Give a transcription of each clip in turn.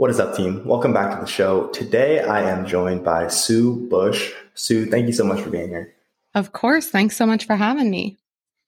What is up, team? Welcome back to the show. Today, I am joined by Sue Bush. Sue, thank you so much for being here. Of course. Thanks so much for having me.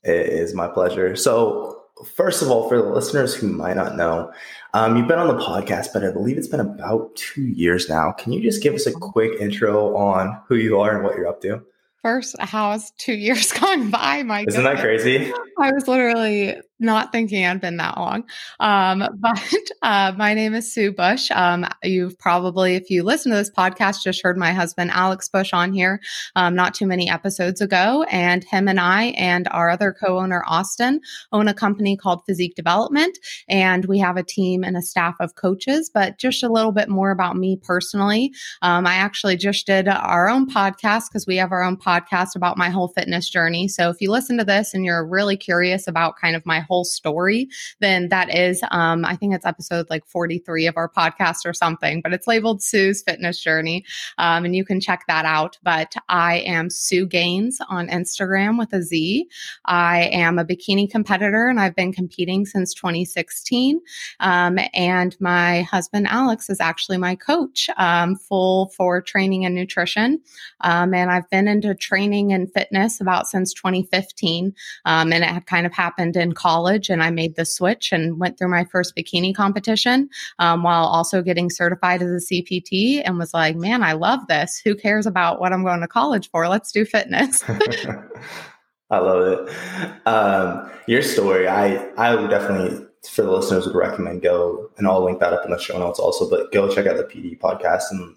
It is my pleasure. So, first of all, for the listeners who might not know, um, you've been on the podcast, but I believe it's been about two years now. Can you just give us a quick intro on who you are and what you're up to? First, how has two years gone by? My isn't goodness. that crazy? I was literally not thinking I'd been that long. Um, but uh, my name is Sue Bush. Um, you've probably, if you listen to this podcast, just heard my husband Alex Bush on here um, not too many episodes ago. And him and I and our other co owner, Austin, own a company called Physique Development. And we have a team and a staff of coaches. But just a little bit more about me personally. Um, I actually just did our own podcast because we have our own podcast about my whole fitness journey. So if you listen to this and you're really curious about kind of my whole story, then that is, um, I think it's episode like 43 of our podcast or something, but it's labeled Sue's Fitness Journey. Um, and you can check that out. But I am Sue Gainz on Instagram with a Z. I am a bikini competitor and I've been competing since 2016. Um, and my husband, Alex, is actually my coach, um, full for training and nutrition. Um, and I've been into training and fitness about since 2015. Um, and it had kind of happened in college college and I made the switch and went through my first bikini competition um, while also getting certified as a CPT and was like, man, I love this. Who cares about what I'm going to college for? Let's do fitness. I love it. Um, your story, I, I would definitely, for the listeners, would recommend go, and I'll link that up in the show notes also, but go check out the PD podcast and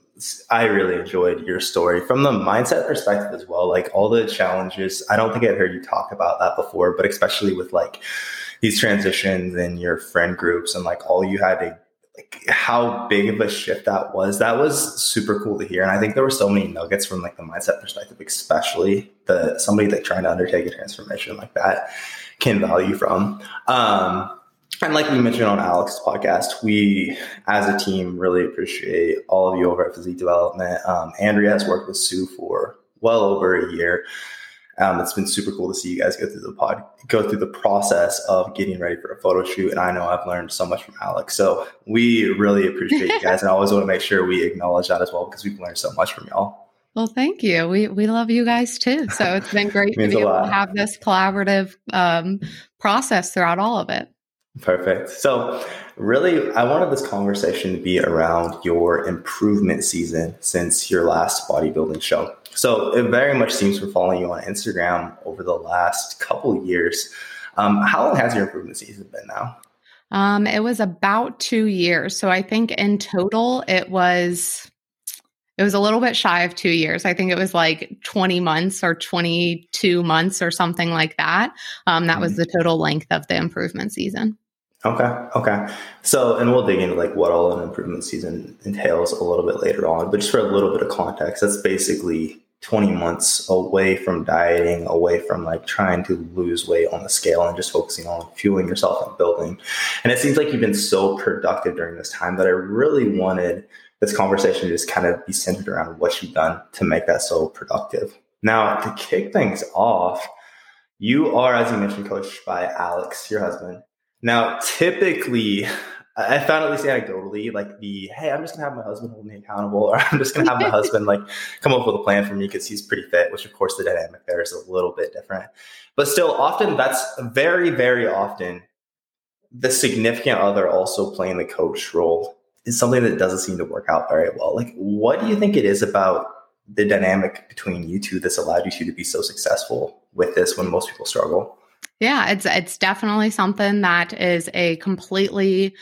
I really enjoyed your story from the mindset perspective as well. Like all the challenges, I don't think I've heard you talk about that before, but especially with like these transitions in your friend groups and like all you had to like how big of a shift that was. That was super cool to hear. And I think there were so many nuggets from like the mindset perspective, especially the somebody that trying to undertake a transformation like that can value from. Um, and like we mentioned on Alex's podcast, we as a team really appreciate all of you over at Physique Development. Um, Andrea has worked with Sue for well over a year. Um, it's been super cool to see you guys go through the pod, go through the process of getting ready for a photo shoot. And I know I've learned so much from Alex. So we really appreciate you guys, and I always want to make sure we acknowledge that as well because we've learned so much from y'all. Well, thank you. We we love you guys too. So it's been great to be able to have this collaborative um, process throughout all of it. Perfect. So, really, I wanted this conversation to be around your improvement season since your last bodybuilding show. So, it very much seems from following you on Instagram over the last couple years. Um, how long has your improvement season been now? Um, it was about two years. So, I think in total, it was it was a little bit shy of two years. I think it was like 20 months or 22 months or something like that. Um, that mm-hmm. was the total length of the improvement season. Okay. Okay. So, and we'll dig into like what all an improvement season entails a little bit later on, but just for a little bit of context, that's basically 20 months away from dieting, away from like trying to lose weight on the scale and just focusing on fueling yourself and building. And it seems like you've been so productive during this time that I really wanted this conversation to just kind of be centered around what you've done to make that so productive. Now, to kick things off, you are, as you mentioned, coached by Alex, your husband. Now, typically, I found at least anecdotally, like the hey, I'm just gonna have my husband hold me accountable, or I'm just gonna have my husband like come up with a plan for me because he's pretty fit. Which, of course, the dynamic there is a little bit different, but still, often that's very, very often the significant other also playing the coach role is something that doesn't seem to work out very well. Like, what do you think it is about the dynamic between you two that's allowed you two to be so successful with this when most people struggle? Yeah, it's it's definitely something that is a completely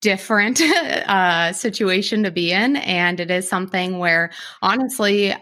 different uh, situation to be in, and it is something where honestly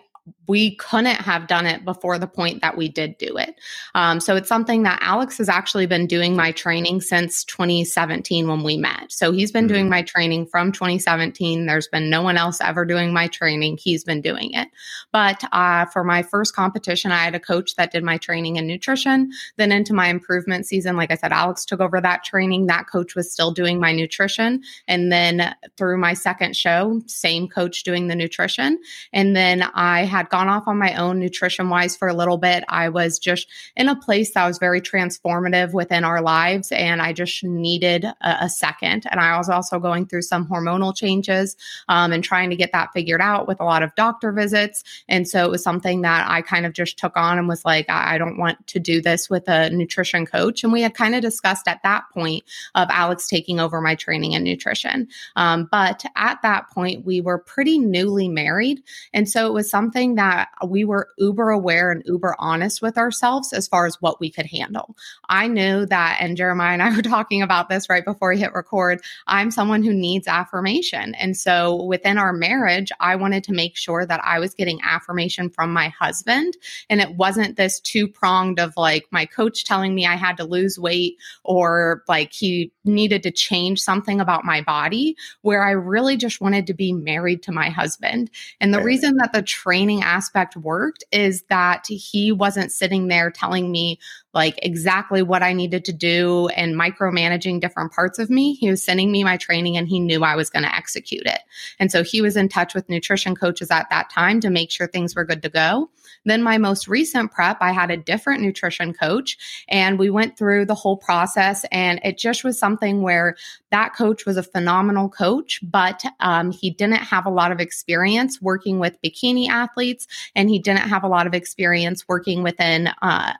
we couldn't have done it before the point that we did do it. Um, so it's something that Alex has actually been doing my training since 2017 when we met. So he's been mm-hmm. doing my training from 2017. There's been no one else ever doing my training. He's been doing it. But uh, for my first competition, I had a coach that did my training in nutrition. Then into my improvement season, like I said, Alex took over that training. That coach was still doing my nutrition. And then through my second show, same coach doing the nutrition. And then I had gone gone off on my own nutrition wise for a little bit. I was just in a place that was very transformative within our lives, and I just needed a, a second. And I was also going through some hormonal changes um, and trying to get that figured out with a lot of doctor visits. And so it was something that I kind of just took on and was like, I, I don't want to do this with a nutrition coach. And we had kind of discussed at that point of Alex taking over my training in nutrition. Um, but at that point, we were pretty newly married. And so it was something that we were uber aware and uber honest with ourselves as far as what we could handle. I knew that, and Jeremiah and I were talking about this right before we hit record. I'm someone who needs affirmation. And so within our marriage, I wanted to make sure that I was getting affirmation from my husband. And it wasn't this two pronged of like my coach telling me I had to lose weight or like he needed to change something about my body, where I really just wanted to be married to my husband. And the reason that the training aspect worked is that he wasn't sitting there telling me like exactly what I needed to do and micromanaging different parts of me. He was sending me my training and he knew I was going to execute it. And so he was in touch with nutrition coaches at that time to make sure things were good to go. Then my most recent prep, I had a different nutrition coach and we went through the whole process and it just was something where that coach was a phenomenal coach, but um, he didn't have a lot of experience working with bikini athletes and he didn't have a lot of experience working within uh,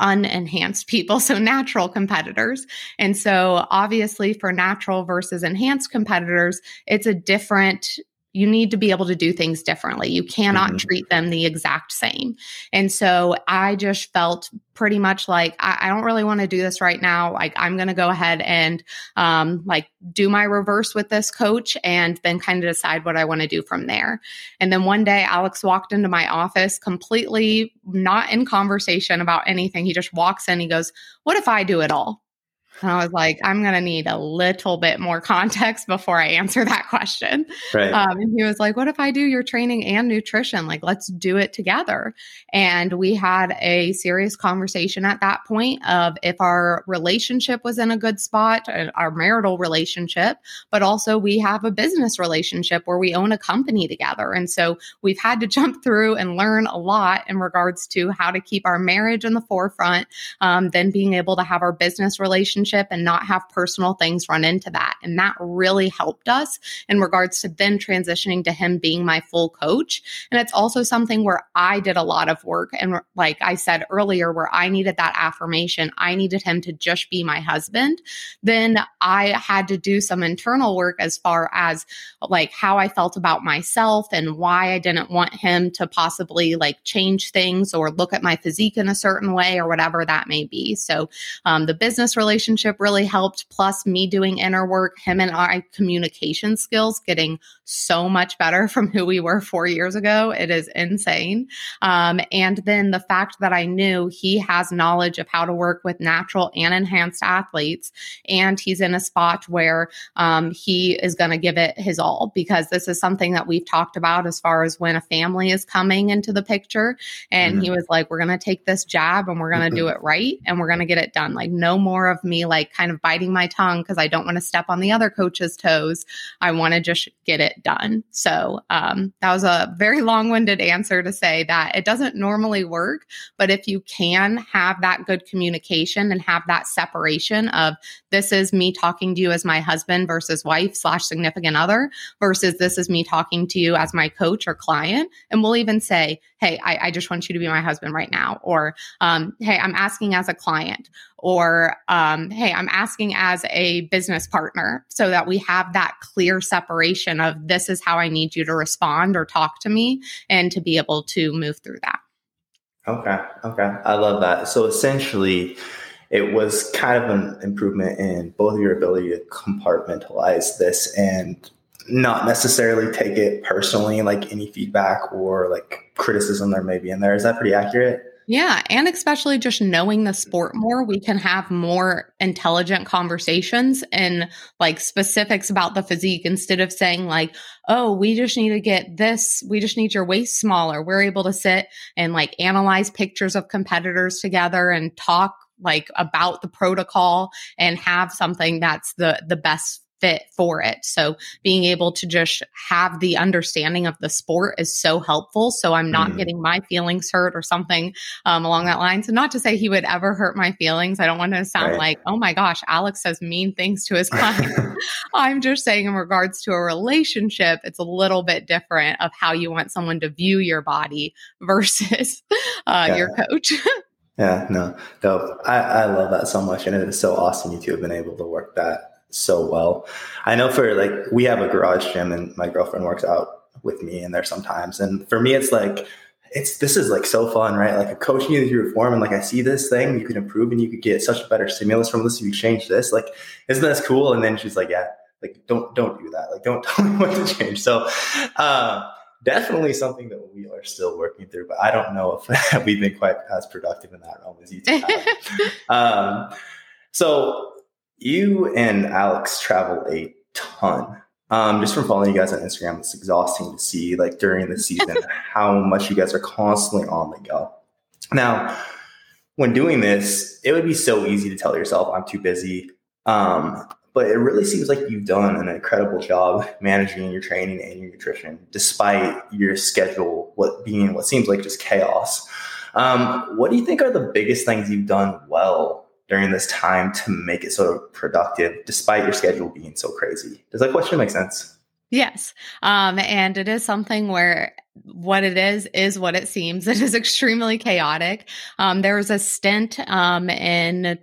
unenhanced people, so natural competitors. And so, obviously, for natural versus enhanced competitors, it's a different you need to be able to do things differently. You cannot mm-hmm. treat them the exact same. And so I just felt pretty much like I, I don't really want to do this right now. Like I'm going to go ahead and um, like do my reverse with this coach and then kind of decide what I want to do from there. And then one day Alex walked into my office completely not in conversation about anything. He just walks in. He goes, "What if I do it all?" And I was like, I'm going to need a little bit more context before I answer that question. Right. Um, and he was like, What if I do your training and nutrition? Like, let's do it together. And we had a serious conversation at that point of if our relationship was in a good spot, uh, our marital relationship, but also we have a business relationship where we own a company together. And so we've had to jump through and learn a lot in regards to how to keep our marriage in the forefront, um, then being able to have our business relationship relationship and not have personal things run into that. And that really helped us in regards to then transitioning to him being my full coach. And it's also something where I did a lot of work. And like I said earlier, where I needed that affirmation, I needed him to just be my husband. Then I had to do some internal work as far as like how I felt about myself and why I didn't want him to possibly like change things or look at my physique in a certain way or whatever that may be. So um, the business relationship relationship really helped. Plus, me doing inner work, him and I communication skills getting so much better from who we were four years ago. It is insane. Um, and then the fact that I knew he has knowledge of how to work with natural and enhanced athletes, and he's in a spot where um, he is going to give it his all because this is something that we've talked about as far as when a family is coming into the picture. And mm-hmm. he was like, We're going to take this jab and we're going to mm-hmm. do it right and we're going to get it done. Like, no more of me like kind of biting my tongue because I don't want to step on the other coach's toes. I want to just get it done. So um, that was a very long winded answer to say that it doesn't normally work, but if you can have that good communication and have that separation of this is me talking to you as my husband versus wife slash significant other versus this is me talking to you as my coach or client. And we'll even say, hey, I, I just want you to be my husband right now. Or, um, hey, I'm asking as a client or um, hey i'm asking as a business partner so that we have that clear separation of this is how i need you to respond or talk to me and to be able to move through that. Okay okay. I love that. So essentially it was kind of an improvement in both your ability to compartmentalize this and not necessarily take it personally like any feedback or like criticism there may be in there. Is that pretty accurate yeah. And especially just knowing the sport mm-hmm. more, we can have more intelligent conversations and like specifics about the physique instead of saying, like, oh, we just need to get this, we just need your waist smaller. We're able to sit and like analyze pictures of competitors together and talk like about the protocol and have something that's the the best fit for it. So being able to just have the understanding of the sport is so helpful. So I'm not mm. getting my feelings hurt or something um, along that line. So not to say he would ever hurt my feelings. I don't want to sound right. like, oh my gosh, Alex says mean things to his clients. I'm just saying in regards to a relationship, it's a little bit different of how you want someone to view your body versus uh, yeah. your coach. Yeah, no, dope. I, I love that so much. And it is so awesome you two have been able to work that so well. I know for like, we have a garage gym and my girlfriend works out with me in there sometimes. And for me, it's like, it's this is like so fun, right? Like a coaching you through form, and like I see this thing, you can improve and you could get such a better stimulus from this if you change this. Like, isn't this cool? And then she's like, Yeah, like don't don't do that. Like don't tell me what to change. So uh definitely something that we are still working through, but I don't know if we've been quite as productive in that realm as you two um, so you and Alex travel a ton. Um, just from following you guys on Instagram, it's exhausting to see like during the season how much you guys are constantly on the go. Now, when doing this, it would be so easy to tell yourself, I'm too busy. Um, but it really seems like you've done an incredible job managing your training and your nutrition, despite your schedule what being what seems like just chaos. Um, what do you think are the biggest things you've done well during this time to make it sort of productive, despite your schedule being so crazy? Does that question make sense? Yes. Um, and it is something where what it is is what it seems. It is extremely chaotic. Um, there was a stint um, in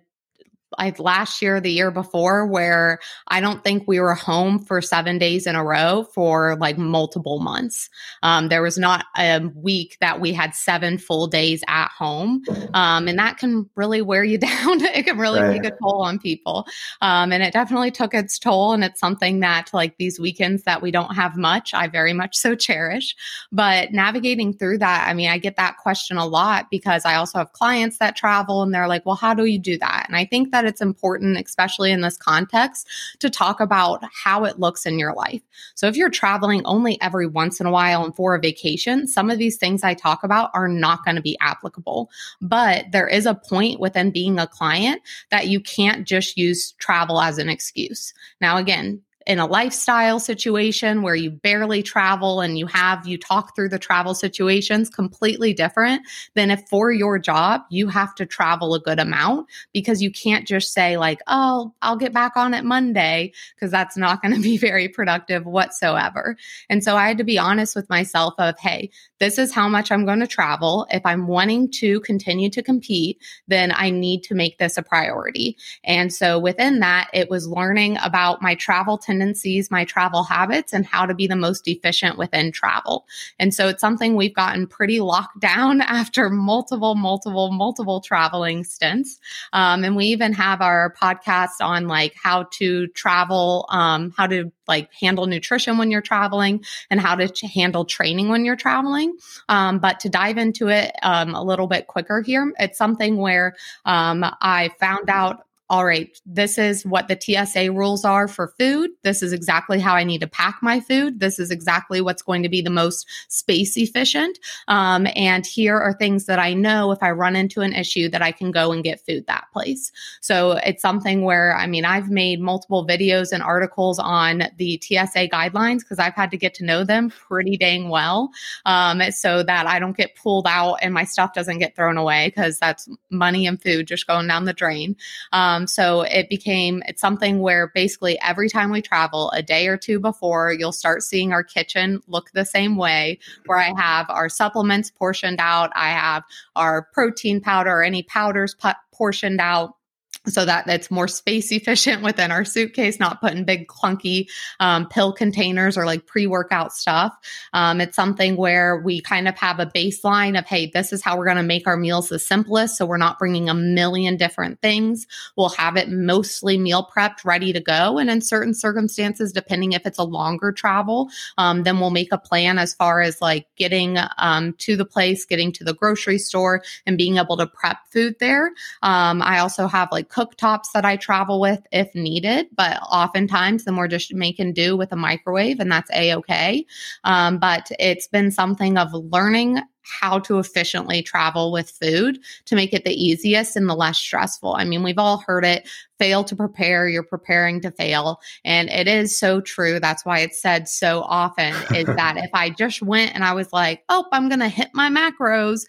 like last year, the year before, where I don't think we were home for seven days in a row for like multiple months. Um, there was not a week that we had seven full days at home. Um, and that can really wear you down. it can really right. take a toll on people. Um, and it definitely took its toll. And it's something that, like these weekends that we don't have much, I very much so cherish. But navigating through that, I mean, I get that question a lot because I also have clients that travel and they're like, well, how do you do that? And I think that it's important, especially in this context, to talk about how it looks in your life. So if you're traveling only every once in a while and for a vacation, some of these things I talk about are not going to be applicable. But there is a point within being a client that you can't just use travel as an excuse. Now, again, in a lifestyle situation where you barely travel and you have you talk through the travel situations completely different than if for your job you have to travel a good amount because you can't just say like oh I'll get back on it Monday because that's not going to be very productive whatsoever. And so I had to be honest with myself of hey this is how much I'm going to travel. If I'm wanting to continue to compete, then I need to make this a priority. And so within that, it was learning about my travel tendencies, my travel habits, and how to be the most efficient within travel. And so it's something we've gotten pretty locked down after multiple, multiple, multiple traveling stints. Um, and we even have our podcast on like how to travel, um, how to like handle nutrition when you're traveling and how to ch- handle training when you're traveling. Um, but to dive into it um, a little bit quicker here, it's something where um, I found out all right, this is what the TSA rules are for food. This is exactly how I need to pack my food. This is exactly what's going to be the most space efficient. Um, and here are things that I know if I run into an issue that I can go and get food that place. So it's something where, I mean, I've made multiple videos and articles on the TSA guidelines because I've had to get to know them pretty dang well um, so that I don't get pulled out and my stuff doesn't get thrown away because that's money and food just going down the drain. Um, um, so it became it's something where basically every time we travel, a day or two before, you'll start seeing our kitchen look the same way, where I have our supplements portioned out, I have our protein powder or any powders portioned out so that it's more space efficient within our suitcase, not putting big clunky um, pill containers or like pre workout stuff. Um, it's something where we kind of have a baseline of, hey, this is how we're going to make our meals the simplest. So we're not bringing a million different things. We'll have it mostly meal prepped, ready to go. And in certain circumstances, depending if it's a longer travel, um, then we'll make a plan as far as like getting um, to the place, getting to the grocery store, and being able to prep food there. Um, I also have like cooktops that I travel with if needed, but oftentimes then we're just making do with a microwave and that's a okay. Um, but it's been something of learning how to efficiently travel with food to make it the easiest and the less stressful. I mean, we've all heard it fail to prepare, you're preparing to fail. And it is so true. That's why it's said so often is that if I just went and I was like, oh, I'm going to hit my macros,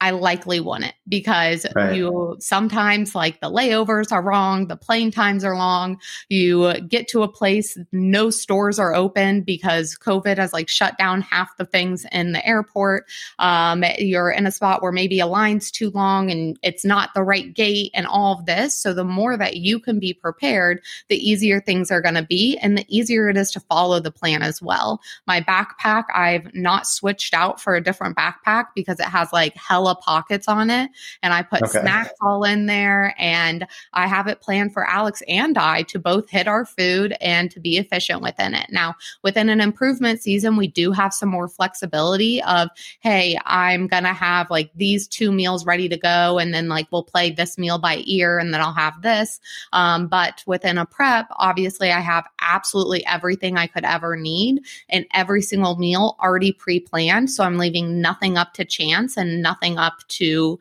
I likely wouldn't because right. you sometimes like the layovers are wrong, the plane times are long. You get to a place, no stores are open because COVID has like shut down half the things in the airport. Um, you're in a spot where maybe a line's too long and it's not the right gate and all of this. So the more that you can be prepared, the easier things are going to be and the easier it is to follow the plan as well. My backpack, I've not switched out for a different backpack because it has like hella pockets on it. And I put okay. snacks all in there. And I have it planned for Alex and I to both hit our food and to be efficient within it. Now, within an improvement season, we do have some more flexibility of, hey, I'm going to have like these two meals ready to go. And then like we'll play this meal by ear and then I'll have this. Um, but within a prep, obviously, I have absolutely everything I could ever need and every single meal already pre planned. So I'm leaving nothing up to chance and nothing up to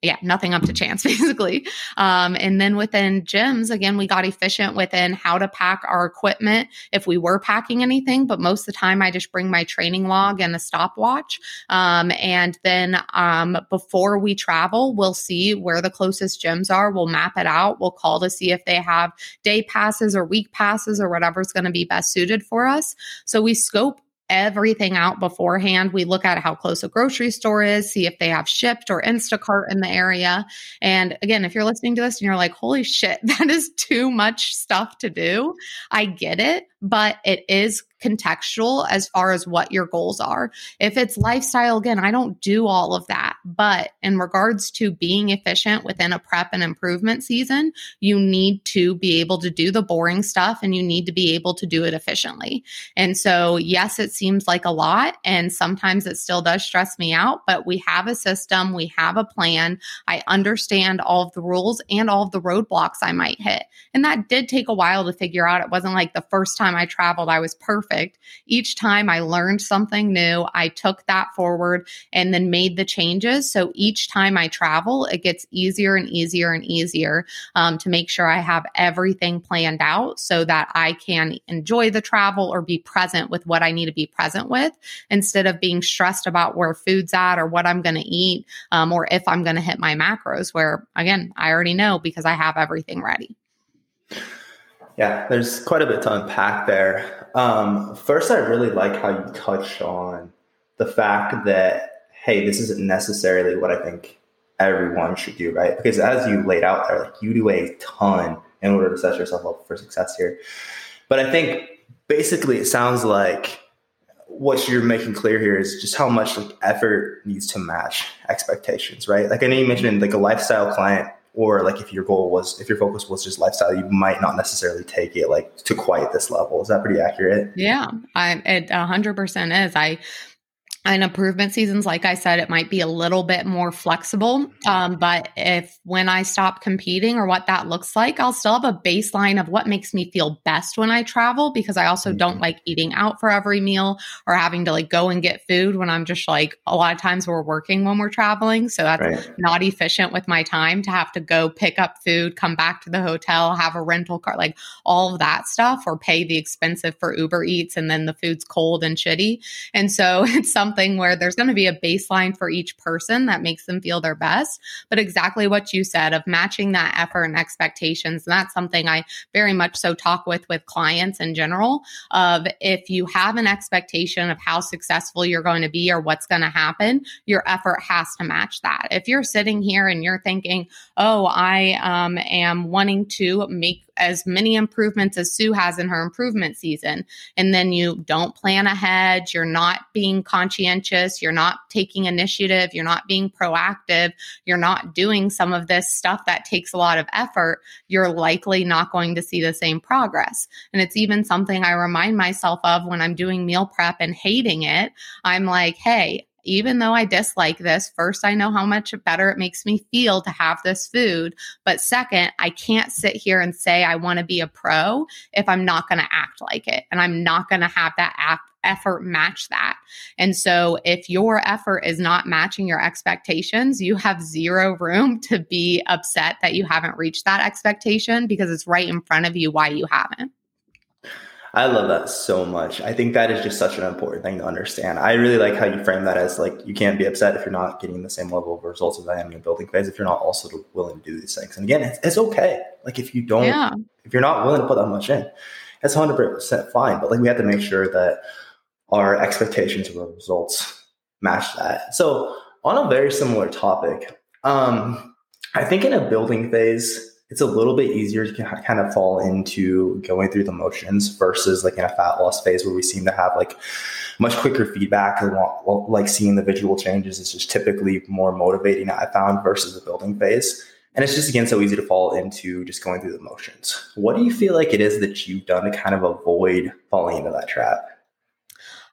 yeah, nothing up to chance basically. Um, and then within gyms, again, we got efficient within how to pack our equipment if we were packing anything. But most of the time, I just bring my training log and a stopwatch. Um, and then um, before we travel, we'll see where the closest gyms are. We'll map it out. We'll call to see if they have day passes or week passes or whatever's going to be best suited for us. So we scope everything out beforehand. We look at how close a grocery store is, see if they have Shipt or Instacart in the area. And again, if you're listening to this and you're like, holy shit, that is too much stuff to do, I get it but it is contextual as far as what your goals are. If it's lifestyle, again, I don't do all of that. But in regards to being efficient within a prep and improvement season, you need to be able to do the boring stuff and you need to be able to do it efficiently. And so, yes, it seems like a lot. And sometimes it still does stress me out, but we have a system, we have a plan. I understand all of the rules and all of the roadblocks I might hit. And that did take a while to figure out. It wasn't like the first time time I traveled, I was perfect. Each time I learned something new, I took that forward and then made the changes. So each time I travel, it gets easier and easier and easier um, to make sure I have everything planned out so that I can enjoy the travel or be present with what I need to be present with instead of being stressed about where food's at or what I'm going to eat um, or if I'm going to hit my macros, where again, I already know because I have everything ready. Yeah, there's quite a bit to unpack there. Um, first, I really like how you touched on the fact that, hey, this isn't necessarily what I think everyone should do, right? Because as you laid out there, like you do a ton in order to set yourself up for success here. But I think basically it sounds like what you're making clear here is just how much like effort needs to match expectations, right? Like I know you mentioned like a lifestyle client or like if your goal was if your focus was just lifestyle you might not necessarily take it like to quite this level. Is that pretty accurate? Yeah i it 100% is. I in improvement seasons, like I said, it might be a little bit more flexible. Um, but if when I stop competing or what that looks like, I'll still have a baseline of what makes me feel best when I travel because I also mm-hmm. don't like eating out for every meal or having to like go and get food when I'm just like a lot of times we're working when we're traveling. So that's right. not efficient with my time to have to go pick up food, come back to the hotel, have a rental car, like all of that stuff, or pay the expensive for Uber Eats and then the food's cold and shitty. And so it's something something where there's going to be a baseline for each person that makes them feel their best. But exactly what you said of matching that effort and expectations. And that's something I very much so talk with with clients in general of if you have an expectation of how successful you're going to be or what's going to happen, your effort has to match that. If you're sitting here and you're thinking, oh, I um, am wanting to make as many improvements as Sue has in her improvement season. And then you don't plan ahead, you're not being conscientious, you're not taking initiative, you're not being proactive, you're not doing some of this stuff that takes a lot of effort, you're likely not going to see the same progress. And it's even something I remind myself of when I'm doing meal prep and hating it. I'm like, hey, even though I dislike this, first, I know how much better it makes me feel to have this food. But second, I can't sit here and say I want to be a pro if I'm not going to act like it and I'm not going to have that effort match that. And so if your effort is not matching your expectations, you have zero room to be upset that you haven't reached that expectation because it's right in front of you why you haven't. I love that so much. I think that is just such an important thing to understand. I really like how you frame that as like you can't be upset if you're not getting the same level of results as I am in the building phase if you're not also willing to do these things. And again, it's, it's okay. Like if you don't, yeah. if you're not willing to put that much in, it's 100% fine. But like we have to make sure that our expectations of our results match that. So on a very similar topic, um, I think in a building phase, it's a little bit easier to kind of fall into going through the motions versus like in a fat loss phase where we seem to have like much quicker feedback and like seeing the visual changes is just typically more motivating I found versus the building phase. And it's just again so easy to fall into just going through the motions. What do you feel like it is that you've done to kind of avoid falling into that trap?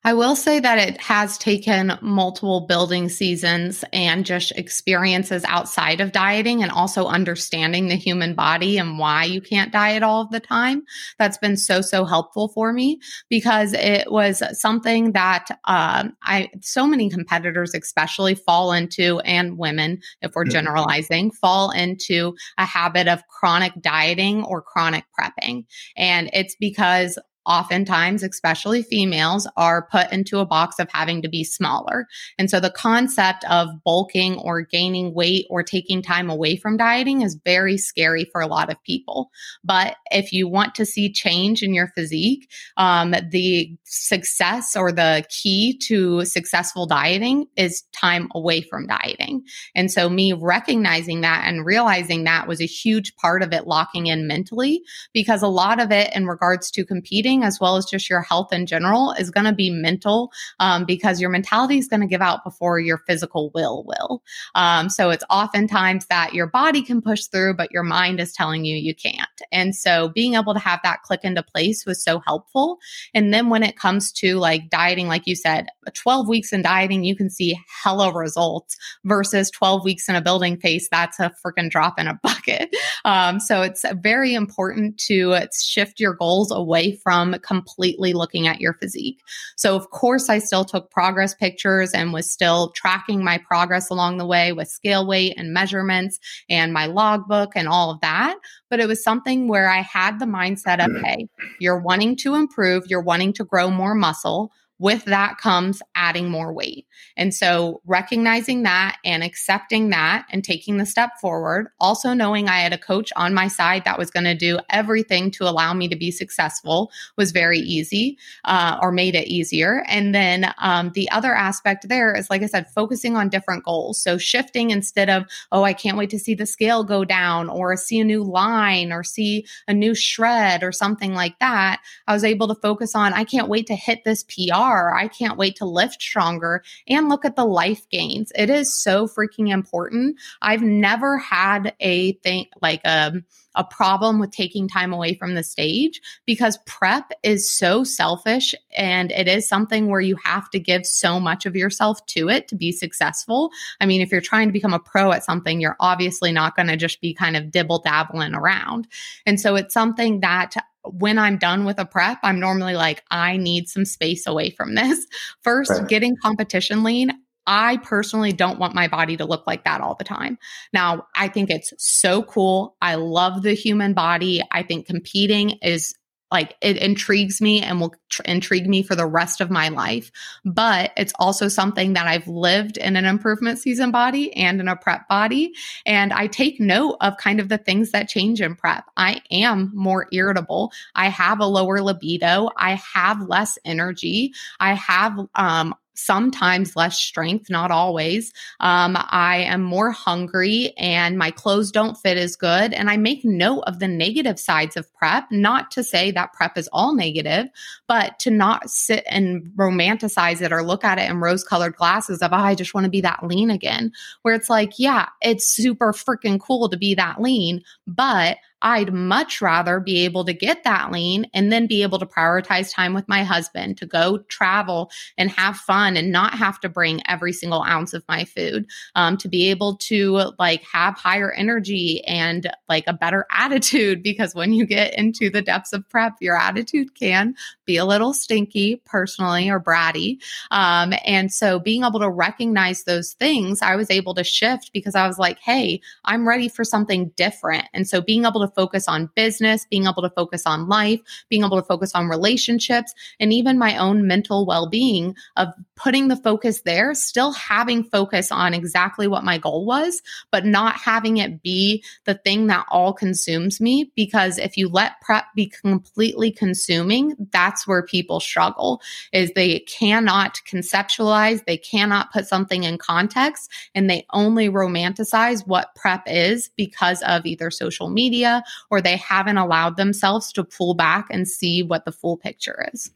I will say that it has taken multiple building seasons and just experiences outside of dieting and also understanding the human body and why you can't diet all of the time. That's been so, so helpful for me because it was something that um, I, so many competitors, especially, fall into, and women, if we're mm-hmm. generalizing, fall into a habit of chronic dieting or chronic prepping. And it's because oftentimes, especially females, are put into a box of having to be smaller. And so the concept of bulking or gaining weight or taking time away from dieting is very scary for a lot of people. But if you want to see change in your physique, um, the success or the key to successful dieting is time away from dieting. And so me recognizing that and realizing that was a huge part of it locking in mentally because a lot of it in regards to competing as well as just your health in general is going to be mental um, because your mentality is going to give out before your physical will will. Um, so it's oftentimes that your body can push through, but your mind is telling you you can't. And so being able to have that click into place was so helpful. And then when it comes to like dieting, like you said, 12 weeks in dieting, you can see hella results versus 12 weeks in a building phase. That's a freaking drop in a bucket. Um, so it's very important to shift your goals away from from completely looking at your physique. So, of course, I still took progress pictures and was still tracking my progress along the way with scale weight and measurements and my logbook and all of that. But it was something where I had the mindset of, mm. hey, you're wanting to improve, you're wanting to grow more muscle with that comes adding more weight. And so recognizing that and accepting that and taking the step forward, also knowing I had a coach on my side that was going to do everything to allow me to be successful was very easy uh, or made it easier. And then um, the other aspect there is, like I said, focusing on different goals. So shifting instead of, oh, I can't wait to see the scale go down or see a new line or see a new shred or something like that. I was able to focus on, I can't wait to hit this PR are. I can't wait to lift stronger and look at the life gains. It is so freaking important. I've never had a thing like a a problem with taking time away from the stage because prep is so selfish and it is something where you have to give so much of yourself to it to be successful. I mean, if you're trying to become a pro at something, you're obviously not going to just be kind of dibble dabbling around. And so it's something that when I'm done with a prep, I'm normally like, I need some space away from this. First, right. getting competition lean. I personally don't want my body to look like that all the time. Now, I think it's so cool. I love the human body. I think competing is like it intrigues me and will tr- intrigue me for the rest of my life. But it's also something that I've lived in an improvement season body and in a prep body. And I take note of kind of the things that change in prep. I am more irritable. I have a lower libido. I have less energy. I have um, sometimes less strength, not always. Um, I am more hungry and my clothes don't fit as good. And I make note of the negative sides of prep, not to say that prep is all negative, but to not sit and romanticize it or look at it in rose colored glasses of, oh, I just want to be that lean again. Where it's like, yeah, it's super freaking cool to be that lean, but I'd much rather be able to get that lean and then be able to prioritize time with my husband to go travel and have fun and not have to bring every single ounce of my food, um, to be able to like have higher energy and like a better attitude. Because when you get into the depths of prep, your attitude can be a little stinky personally or bratty. Um, and so being able to recognize those things, I was able to shift because I was like, hey, I'm ready for something different. And so being able to focus on business, being able to focus on life, being able to focus on relationships, and even my own mental well being of putting the focus there, still having focus on exactly what my goal was, but not having it be the thing that all consumes me. Because if you let prep be completely consuming, that's where people struggle is they cannot conceptualize, they cannot put something in context, and they only romanticize what prep is because of either social media or they haven't allowed themselves to pull back and see what the full picture is.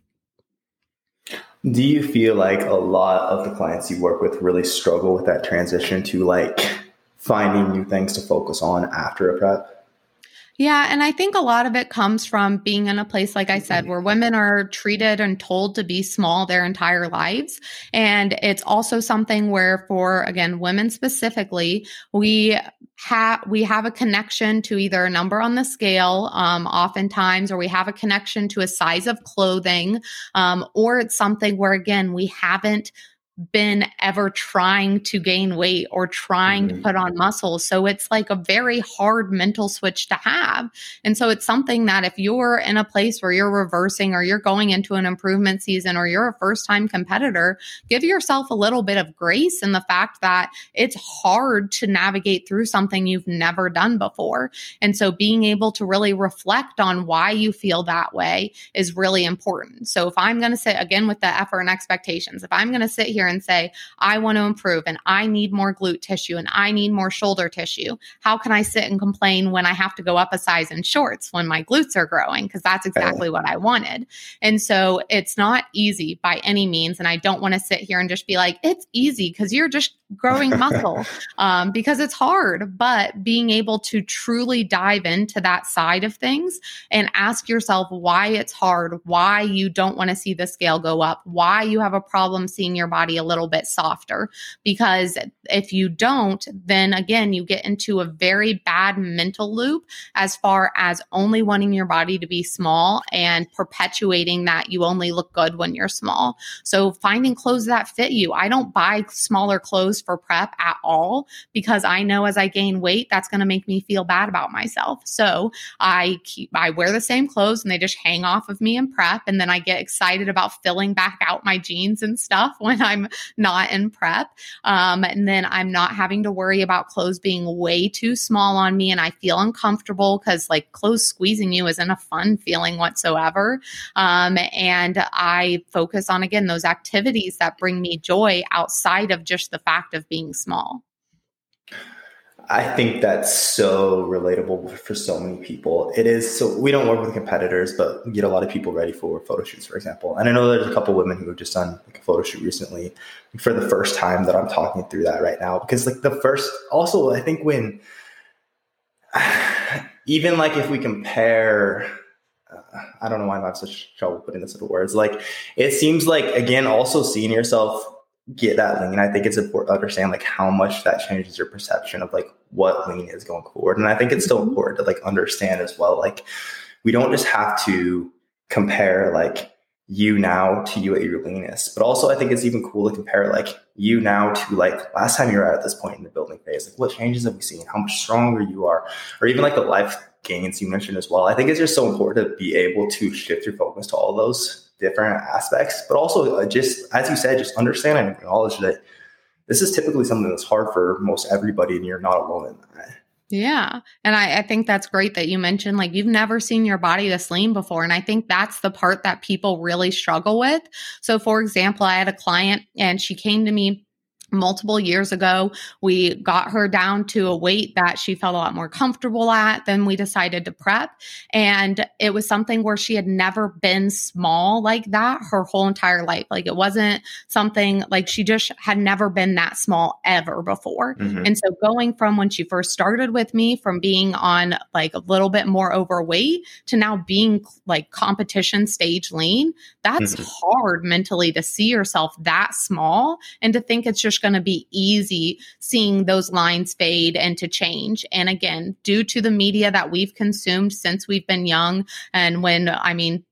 Do you feel like a lot of the clients you work with really struggle with that transition to like finding new things to focus on after a prep? Yeah. And I think a lot of it comes from being in a place, like I said, where women are treated and told to be small their entire lives. And it's also something where for, again, women specifically, we have, we have a connection to either a number on the scale, um, oftentimes, or we have a connection to a size of clothing, um, or it's something where, again, we haven't been ever trying to gain weight or trying mm-hmm. to put on muscle. So it's like a very hard mental switch to have. And so it's something that if you're in a place where you're reversing or you're going into an improvement season or you're a first time competitor, give yourself a little bit of grace in the fact that it's hard to navigate through something you've never done before. And so being able to really reflect on why you feel that way is really important. So if I'm going to sit again with the effort and expectations, if I'm going to sit here and say, I want to improve and I need more glute tissue and I need more shoulder tissue. How can I sit and complain when I have to go up a size in shorts when my glutes are growing? Because that's exactly what I wanted. And so it's not easy by any means. And I don't want to sit here and just be like, it's easy because you're just growing muscle um, because it's hard. But being able to truly dive into that side of things and ask yourself why it's hard, why you don't want to see the scale go up, why you have a problem seeing your body a little bit softer. Because if you don't, then again, you get into a very bad mental loop as far as only wanting your body to be small and perpetuating that you only look good when you're small. So finding clothes that fit you. I don't buy smaller clothes for prep at all because I know as I gain weight, that's going to make me feel bad about myself. So I keep, I wear the same clothes and they just hang off of me in prep. And then I get excited about filling back out my jeans and stuff when I'm not in prep. Um, and then I'm not having to worry about clothes being way too small on me and I feel uncomfortable because like clothes squeezing you isn't a fun feeling whatsoever. Um, and I focus on, again, those activities that bring me joy outside of just the fact of being small. I think that's so relatable for so many people. It is so we don't work with competitors, but we get a lot of people ready for photo shoots, for example. And I know there's a couple women who have just done like a photo shoot recently for the first time that I'm talking through that right now. Because like the first also I think when even like if we compare uh, I don't know why I'm having such trouble putting this into words. Like it seems like again, also seeing yourself get that lean, I think it's important to understand like how much that changes your perception of like what lean is going forward. And I think it's still mm-hmm. important to like understand as well. Like we don't just have to compare like you now to you at your leanest, but also I think it's even cool to compare like you now to like last time you were at this point in the building phase. Like what changes have we seen? How much stronger you are, or even like the life gains you mentioned as well. I think it's just so important to be able to shift your focus to all those different aspects, but also uh, just as you said, just understand and acknowledge that this is typically something that's hard for most everybody, and you're not alone in that. Yeah. And I, I, think that's great that you mentioned like you've never seen your body this lean before. And I think that's the part that people really struggle with. So, for example, I had a client and she came to me multiple years ago. We got her down to a weight that she felt a lot more comfortable at. Then we decided to prep. And it was something where she had never been small like that her whole entire life. Like it wasn't something like she just had never been that small ever before. Mm-hmm. And so going from when she first started with me, from being on like a little bit more overweight to now being like competition stage lean, that's mm-hmm. hard mentally to see yourself that small and to think it's just going to be easy seeing those lines fade and to change. And again, due to the media that we've consumed since we've been young, and when, I mean,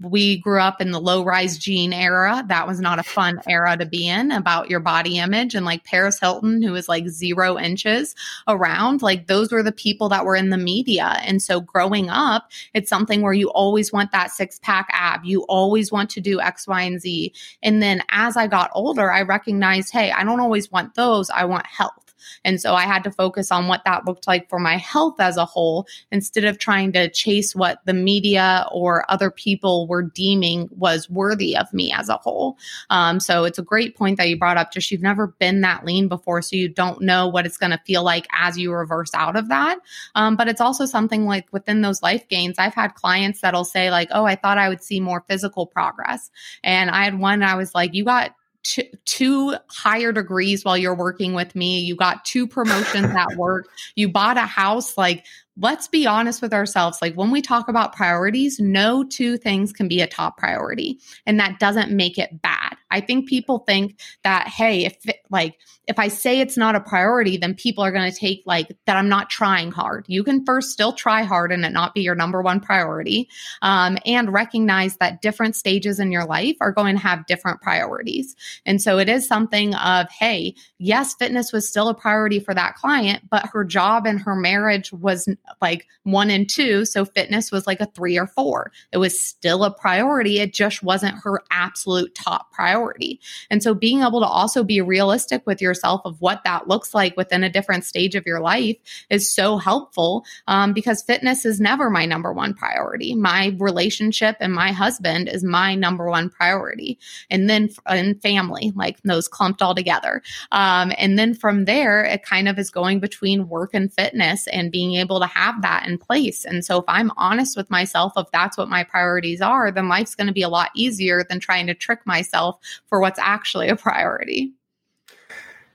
we grew up in the low rise jean era. That was not a fun era to be in about your body image. And like Paris Hilton, who was like zero inches around, like those were the people that were in the media. And so growing up, it's something where you always want that six pack ab. You always want to do X, Y, and Z. And then as I got older, I recognized, hey, I don't always want those. I want health. And so I had to focus on what that looked like for my health as a whole instead of trying to chase what the media or other people were deeming was worthy of me as a whole. Um, so it's a great point that you brought up. Just you've never been that lean before, so you don't know what it's going to feel like as you reverse out of that. Um, but it's also something like within those life gains, I've had clients that'll say, like, oh, I thought I would see more physical progress. And I had one, I was like, you got two, two higher degrees while you're working with me. You got two promotions at work. You bought a house. Like, let's be honest with ourselves. Like, when we talk about priorities, no two things can be a top priority. And that doesn't make it bad. I think people think that, hey, if it, like, if I say it's not a priority, then people are going to take like that I'm not trying hard. You can first still try hard and it not be your number one priority. Um, and recognize that different stages in your life are going to have different priorities. And so it is something of, hey, yes, fitness was still a priority for that client, but her job and her marriage was like one and two. So fitness was like a three or four. It was still a priority. It just wasn't her absolute top priority. And so being able to also be realistic with yourself of what that looks like within a different stage of your life is so helpful um, because fitness is never my number one priority. My relationship and my husband is my number one priority. And then in family, like those clumped all together. Um, and then from there, it kind of is going between work and fitness and being able to have that in place. And so if I'm honest with myself, if that's what my priorities are, then life's going to be a lot easier than trying to trick myself for what's actually a priority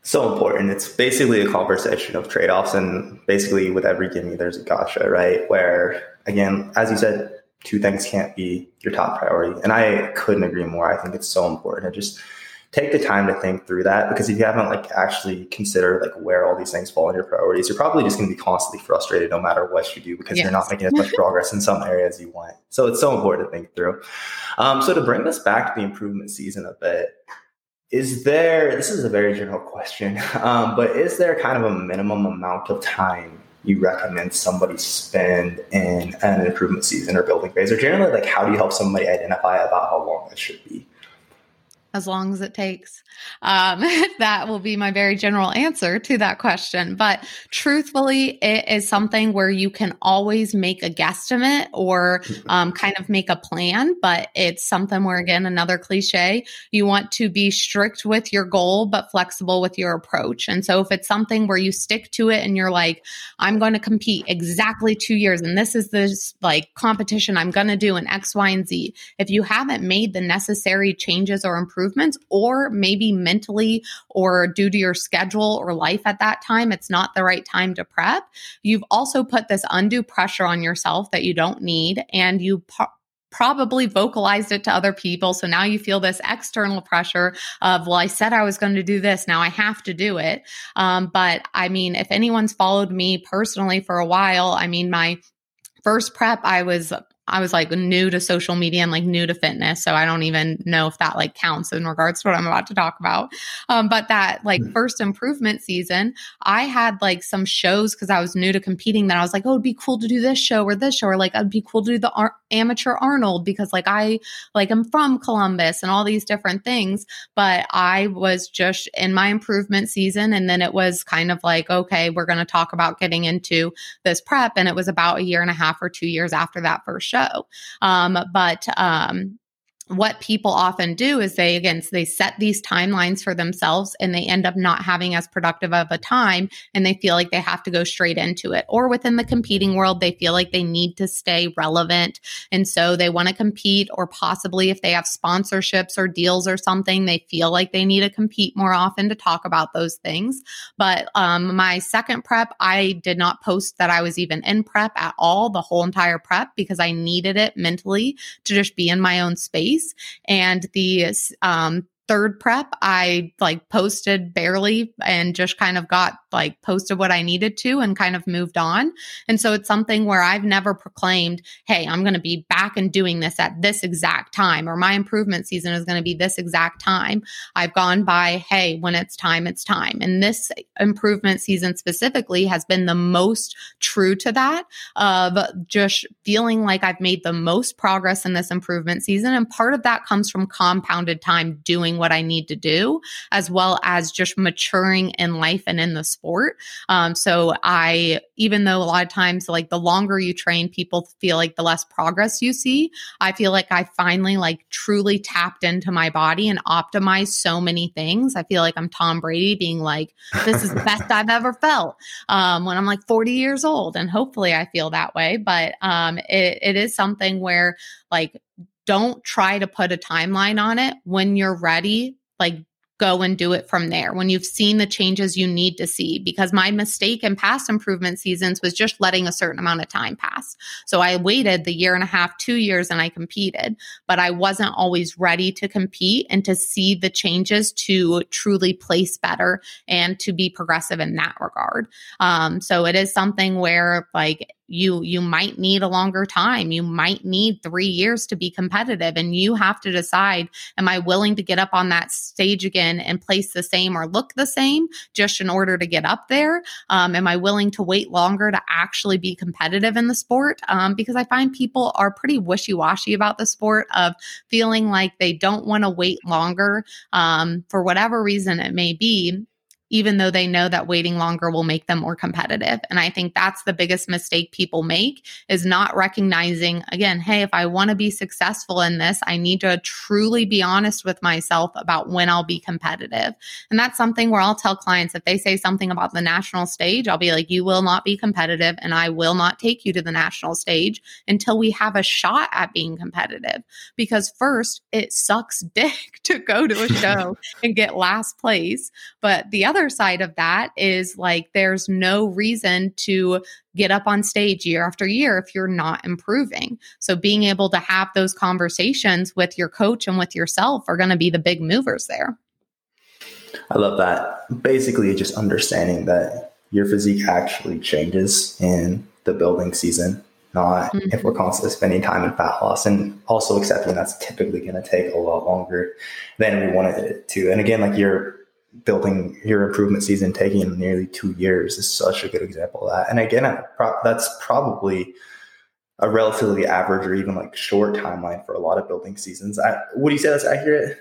so important. It's basically a conversation of trade offs, and basically with every gimme, there's a gotcha, right? Where again, as you said, two things can't be your top priority, and I couldn't agree more. I think it's so important to just take the time to think through that because if you haven't like actually considered like where all these things fall in your priorities, you're probably just going to be constantly frustrated no matter what you do because yes. you're not making as much progress in some areas you want. So it's so important to think through. Um, so to bring this back to the improvement season a bit, is there this is a very general question um, but is there kind of a minimum amount of time you recommend somebody spend in an improvement season or building phase or generally like how do you help somebody identify about how long it should be as long as it takes. Um, that will be my very general answer to that question. But truthfully, it is something where you can always make a guesstimate or um, kind of make a plan. But it's something where, again, another cliche, you want to be strict with your goal, but flexible with your approach. And so if it's something where you stick to it and you're like, I'm going to compete exactly two years, and this is this like competition I'm going to do in X, Y, and Z, if you haven't made the necessary changes or improvements, improvements, or maybe mentally or due to your schedule or life at that time, it's not the right time to prep. You've also put this undue pressure on yourself that you don't need, and you probably vocalized it to other people. So now you feel this external pressure of, well, I said I was going to do this. Now I have to do it. Um, but I mean, if anyone's followed me personally for a while, I mean, my first prep, I was I was like new to social media and like new to fitness. So I don't even know if that like counts in regards to what I'm about to talk about. Um, but that like mm. first improvement season, I had like some shows because I was new to competing that I was like, oh, it'd be cool to do this show or this show, or like it'd be cool to do the Ar- amateur Arnold because like I like I'm from Columbus and all these different things. But I was just in my improvement season. And then it was kind of like, okay, we're going to talk about getting into this prep. And it was about a year and a half or two years after that first show. Um, but um, what people often do is they again so they set these timelines for themselves and they end up not having as productive of a time and they feel like they have to go straight into it. Or within the competing world they feel like they need to stay relevant. And so they want to compete or possibly if they have sponsorships or deals or something they feel like they need to compete more often to talk about those things. But um, my second prep i did not post that i was even in prep at all the whole entire prep because i needed it mentally to just be in my own space and the um, third prep, I like posted barely and just kind of got like posted what I needed to and kind of moved on. And so it's something where I've never proclaimed, hey, I'm going to be back and doing this at this exact time, or my improvement season is going to be this exact time. I've gone by, hey, when it's time, it's time. And this improvement season specifically has been the most true to that of just feeling like I've made the most progress in this improvement season. And part of that comes from compounded time doing what I need to do, as well as just maturing in life and in the sport. Um, so I, even though a lot of times, like the longer you train, people feel like the less progress you see. I feel like I finally like truly tapped into my body and optimized so many things. I feel like I'm Tom Brady being like, this is the best I've ever felt um, when I'm like 40 years old. And hopefully I feel that way. But um, it, it is something where like don't try to put a timeline on it. When you're ready, like go and do it from there when you've seen the changes you need to see. Because my mistake in past improvement seasons was just letting a certain amount of time pass. So I waited the year and a half, two years, and I competed, but I wasn't always ready to compete and to see the changes to truly place better and to be progressive in that regard. Um, so it is something where, like, you you might need a longer time. You might need 3 years to be competitive and you have to decide am i willing to get up on that stage again and place the same or look the same just in order to get up there? Um, am i willing to wait longer to actually be competitive in the sport? Um, because i find people are pretty wishy-washy about the sport of feeling like they don't want to wait longer um, for whatever reason it may be even though they know that waiting longer will make them more competitive. And I think that's the biggest mistake people make is not recognizing, again, hey, if I want to be successful in this, I need to truly be honest with myself about when I'll be competitive. And that's something where I'll tell clients if they say something about the national stage, I'll be like, you will not be competitive and I will not take you to the national stage until we have a shot at being competitive. Because first, it sucks dick to go to a show and get last place. But the other other side of that is like there's no reason to get up on stage year after year if you're not improving. So being able to have those conversations with your coach and with yourself are going to be the big movers there. I love that. Basically, just understanding that your physique actually changes in the building season, not mm-hmm. if we're constantly spending time in fat loss, and also accepting that's typically going to take a lot longer than we wanted it to. And again, like you're building your improvement season taking nearly two years is such a good example of that. And again, that's probably a relatively average or even like short timeline for a lot of building seasons. I, would you say that's accurate?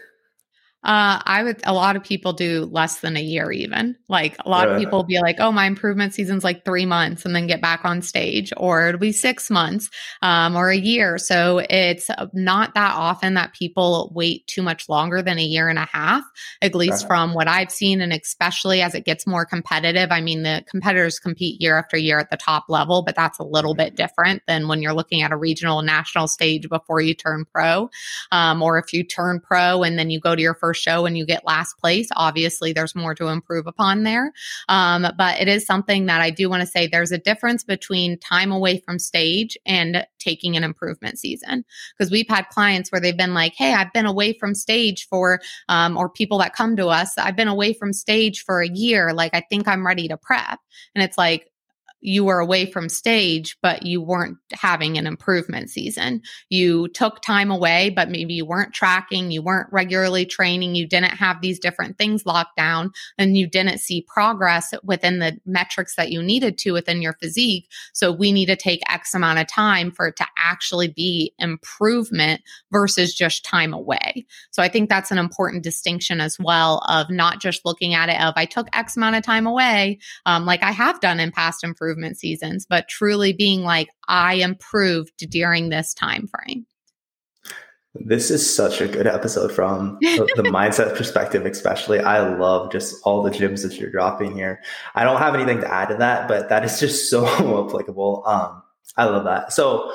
Uh, I would, a lot of people do less than a year, even. Like a lot yeah. of people be like, oh, my improvement season's like three months and then get back on stage, or it'll be six months um, or a year. So it's not that often that people wait too much longer than a year and a half, at least from what I've seen. And especially as it gets more competitive. I mean, the competitors compete year after year at the top level, but that's a little bit different than when you're looking at a regional national stage before you turn pro. Um, or if you turn pro and then you go to your first first show and you get last place, obviously there's more to improve upon there. Um, but it is something that I do want to say there's a difference between time away from stage and taking an improvement season. Because we've had clients where they've been like, hey, I've been away from stage for, um, or people that come to us, I've been away from stage for a year. Like, I think I'm ready to prep. And it's like, you were away from stage, but you weren't having an improvement season. You took time away, but maybe you weren't tracking, you weren't regularly training, you didn't have these different things locked down, and you didn't see progress within the metrics that you needed to within your physique. So we need to take X amount of time for it to actually be improvement versus just time away. So I think that's an important distinction as well of not just looking at it of I took X amount of time away, um, like I have done in past improvement improvement seasons, but truly being like, I improved during this time frame. This is such a good episode from the, the mindset perspective, especially. I love just all the gems that you're dropping here. I don't have anything to add to that, but that is just so applicable. Um, I love that. So,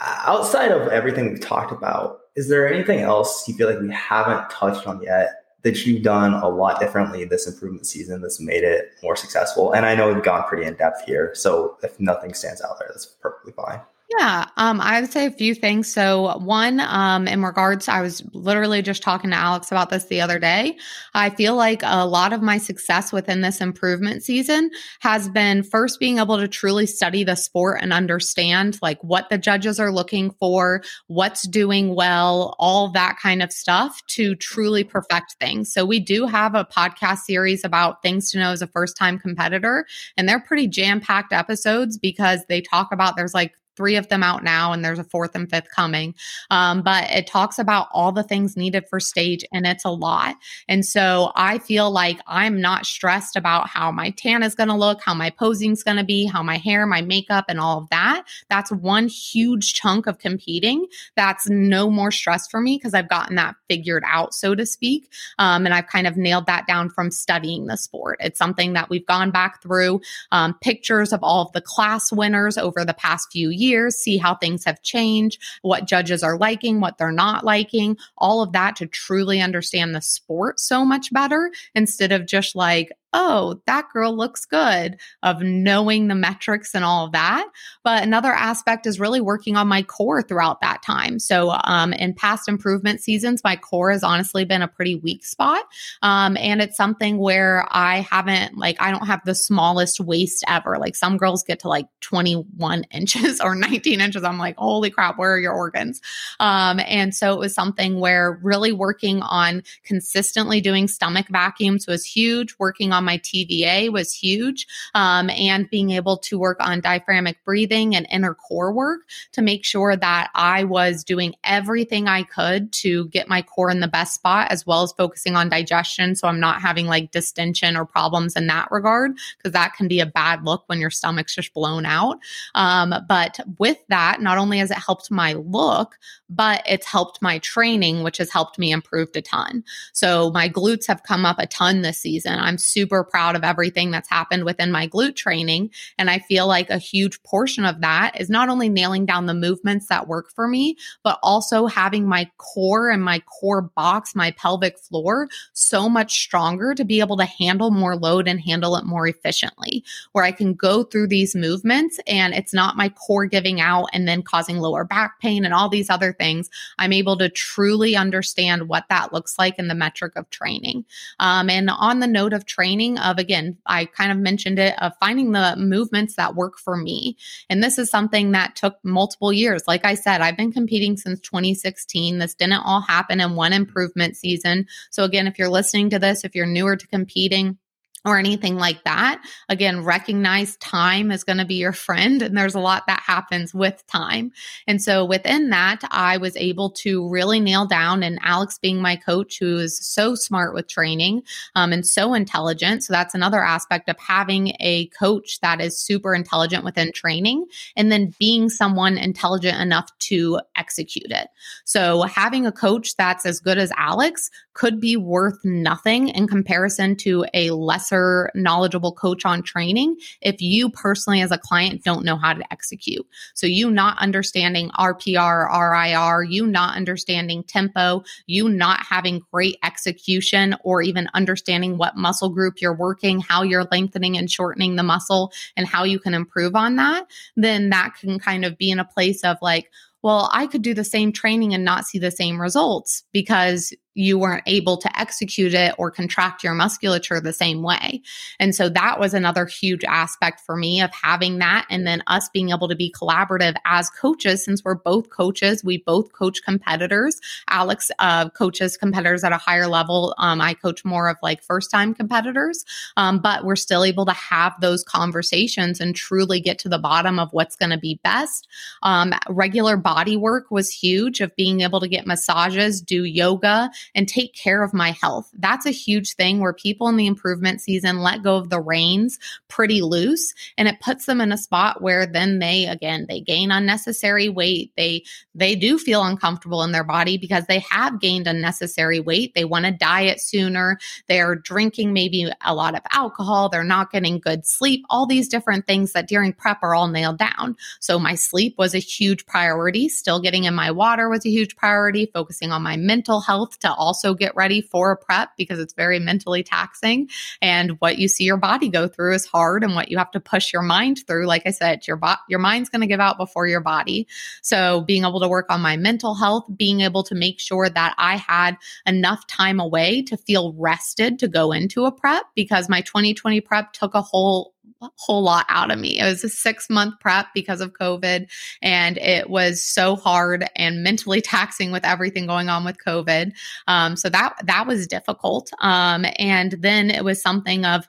outside of everything we've talked about, is there anything else you feel like we haven't touched on yet that you've done a lot differently this improvement season that's made it more successful? And I know we've gone pretty in depth here, so if nothing stands out there, that's perfectly fine. Yeah, um, I would say a few things. So, one, um, in regards, I was literally just talking to Alex about this the other day. I feel like a lot of my success within this improvement season has been first being able to truly study the sport and understand like what the judges are looking for, what's doing well, all that kind of stuff to truly perfect things. So, we do have a podcast series about things to know as a first time competitor, and they're pretty jam packed episodes because they talk about there's like three of them out now, and there's a fourth and fifth coming. Um, but it talks about all the things needed for stage, and it's a lot. And so I feel like I'm not stressed about how my tan is going to look, how my posing is going to be, how my hair, my makeup, and all of that. That's one huge chunk of competing. That's no more stress for me because I've gotten that figured out, so to speak. Um, and I've kind of nailed that down from studying the sport. It's something that we've gone back through um, pictures of all of the class winners over the past few years years, see how things have changed, what judges are liking, what they're not liking, all of that to truly understand the sport so much better instead of just like, oh, that girl looks good, of knowing the metrics and all of that. But another aspect is really working on my core throughout that time. So, um, in past improvement seasons, my core has honestly been a pretty weak spot. Um, and it's something where I haven't, like, I don't have the smallest waist ever. Like, some girls get to like 21 inches or 19 inches. I'm like, holy crap, where are your organs? Um, and so it was something where really working on consistently doing stomach vacuums was huge, working on my TVA was huge. Um, and being able to work on diaphragmatic breathing and inner core work to make sure that I was doing everything I could to get my core in the best spot, as well as focusing on digestion. So I'm not having like distension or problems in that regard, because that can be a bad look when your stomach's just blown out. Um, but with that, not only has it helped my look, but it's helped my training, which has helped me improve a ton. So my glutes have come up a ton this season. I'm super proud of everything that's happened within my glute training. And I feel like a huge portion of that is not only nailing down the movements that work for me, but also having my core and my core box, my pelvic floor so much stronger to be able to handle more load and handle it more efficiently, where I can go through these movements and it's not my core giving out and then causing lower back pain and all these other things. I'm able to truly understand what that looks like in the metric of training. Um, and on the note of training, of again, I kind of mentioned it, of finding the movements that work for me. And this is something that took multiple years. Like I said, I've been competing since 2016. This didn't all happen in one improvement season. So, again, if you're listening to this, if you're newer to competing, or anything like that. Again, recognize time is going to be your friend, and there's a lot that happens with time. And so within that, I was able to really nail down, and Alex being my coach, who is so smart with training um, and so intelligent. So that's another aspect of having a coach that is super intelligent within training, and then being someone intelligent enough to execute it. So having a coach that's as good as Alex could be worth nothing in comparison to a lesser knowledgeable coach on training if you personally, as a client, don't know how to execute. So, you not understanding RPE, RIR, you not understanding tempo, you not having great execution, or even understanding what muscle group you're working, how you're lengthening and shortening the muscle, and how you can improve on that, then that can kind of be in a place of like, well, I could do the same training and not see the same results because you weren't able to execute it or contract your musculature the same way. And so that was another huge aspect for me of having that. And then us being able to be collaborative as coaches, since we're both coaches, we both coach competitors. Alex uh, coaches competitors at a higher level. Um, I coach more of like first time competitors, um, but we're still able to have those conversations and truly get to the bottom of what's going to be best. Um, regular body work was huge of being able to get massages, do yoga, and take care of my health. That's a huge thing where people in the improvement season let go of the reins pretty loose and it puts them in a spot where then they again they gain unnecessary weight. They they do feel uncomfortable in their body because they have gained unnecessary weight. They want to diet sooner. They're drinking maybe a lot of alcohol. They're not getting good sleep. All these different things that during prep are all nailed down. So my sleep was a huge priority. Still getting in my water was a huge priority. Focusing on my mental health to also get ready for a prep because it's very mentally taxing. And what you see your body go through is hard and what you have to push your mind through. Like I said, your, bo- your mind's going to give out before your body. So being able to work on my mental health, being able to make sure that I had enough time away to feel rested to go into a prep because my 2020 prep took a whole whole lot out of me. It was a six month prep because of COVID, and it was so hard and mentally taxing with everything going on with COVID. Um, so that that was difficult. Um, and then it was something of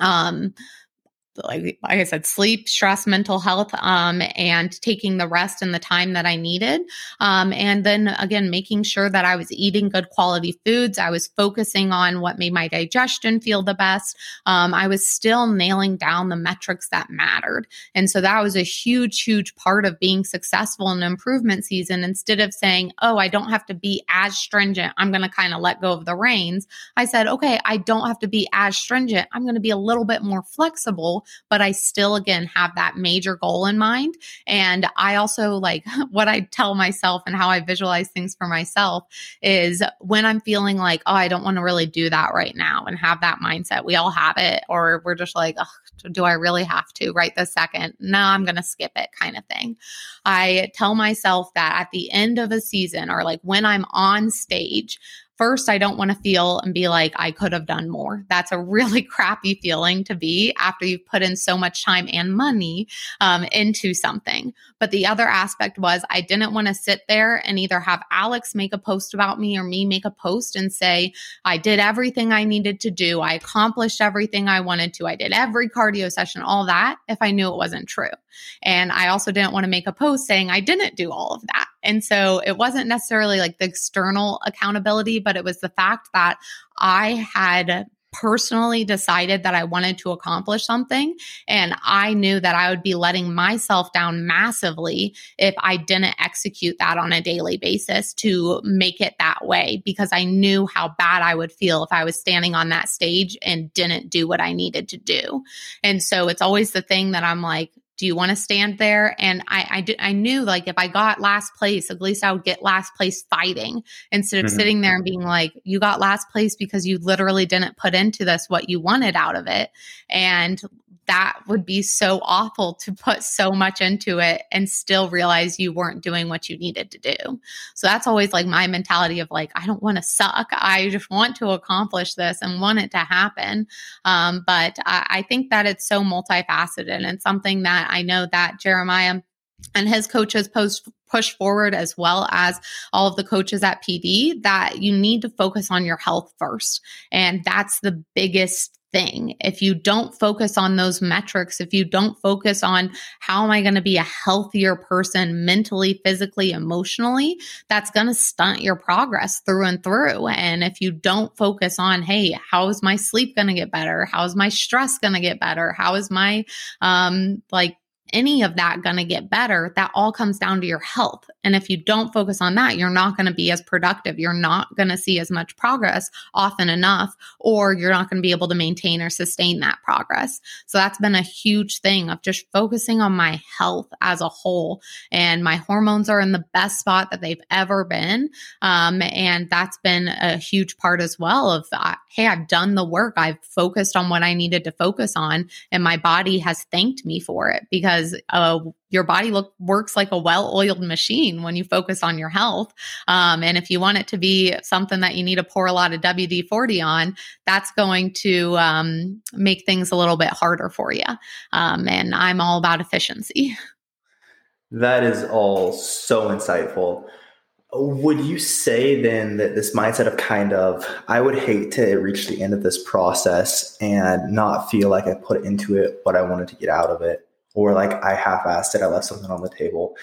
um like, like I said, sleep, stress, mental health, um, and taking the rest and the time that I needed. Um, and then again, making sure that I was eating good quality foods. I was focusing on what made my digestion feel the best. Um, I was still nailing down the metrics that mattered. And so that was a huge, huge part of being successful in improvement season. Instead of saying, oh, I don't have to be as stringent, I'm going to kind of let go of the reins. I said, okay, I don't have to be as stringent. I'm going to be a little bit more flexible but I still, again, have that major goal in mind. And I also like what I tell myself and how I visualize things for myself is when I'm feeling like, oh, I don't want to really do that right now and have that mindset. We all have it, or we're just like, do I really have to right this second? No, I'm going to skip it kind of thing. I tell myself that at the end of a season or like when I'm on stage, First, I don't want to feel and be like, I could have done more. That's a really crappy feeling to be after you've put in so much time and money um, into something. But the other aspect was I didn't want to sit there and either have Alex make a post about me or me make a post and say, I did everything I needed to do. I accomplished everything I wanted to. I did every cardio session, all that, if I knew it wasn't true. And I also didn't want to make a post saying I didn't do all of that. And so it wasn't necessarily like the external accountability, but it was the fact that I had personally decided that I wanted to accomplish something. And I knew that I would be letting myself down massively if I didn't execute that on a daily basis to make it that way because I knew how bad I would feel if I was standing on that stage and didn't do what I needed to do. And so it's always the thing that I'm like, do you want to stand there? And I, I, did, I knew like if I got last place, at least I would get last place fighting instead of mm-hmm. sitting there and being like, you got last place because you literally didn't put into this what you wanted out of it. And that would be so awful to put so much into it and still realize you weren't doing what you needed to do. So that's always like my mentality of like, I don't want to suck. I just want to accomplish this and want it to happen. Um, but I, I think that it's so multifaceted and something that I know that Jeremiah and his coaches post push forward as well as all of the coaches at PD that you need to focus on your health first. And that's the biggest thing. If you don't focus on those metrics, if you don't focus on how am I going to be a healthier person mentally, physically, emotionally, that's going to stunt your progress through and through. And if you don't focus on, hey, how is my sleep going to get better? How is my stress going to get better? How is my um like any of that going to get better, that all comes down to your health. And if you don't focus on that, you're not going to be as productive. You're not going to see as much progress often enough, or you're not going to be able to maintain or sustain that progress. So that's been a huge thing of just focusing on my health as a whole. And my hormones are in the best spot that they've ever been. Um, and that's been a huge part as well of, uh, hey, I've done the work. I've focused on what I needed to focus on, and my body has thanked me for it because because uh, your body look works like a well-oiled machine when you focus on your health. Um, and if you want it to be something that you need to pour a lot of WD forty on, that's going to um, make things a little bit harder for you. Um, and I'm all about efficiency. That is all so insightful. Would you say then that this mindset of kind of, I would hate to reach the end of this process and not feel like I put into it what I wanted to get out of it? Or like I half assed it, I left something on the table.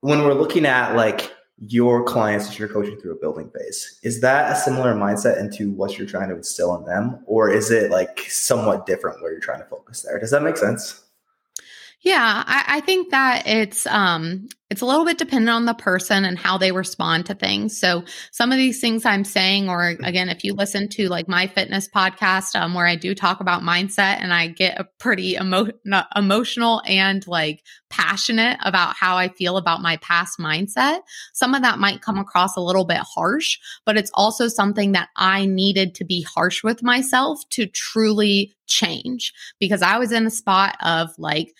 When we're looking at like your clients that you're coaching through a building phase. Is that a similar mindset into what you're trying to instill in them? Or is it like somewhat different where you're trying to focus there? Does that make sense? Yeah, I, I, think that it's um it's a little bit dependent on the person and how they respond to things. So some of these things I'm saying, or again, if you listen to like my fitness podcast, um, where I do talk about mindset and I get a pretty emo- emotional and like passionate about how I feel about my past mindset, some of that might come across a little bit harsh, but it's also something that I needed to be harsh with myself to truly change because I was in a spot of like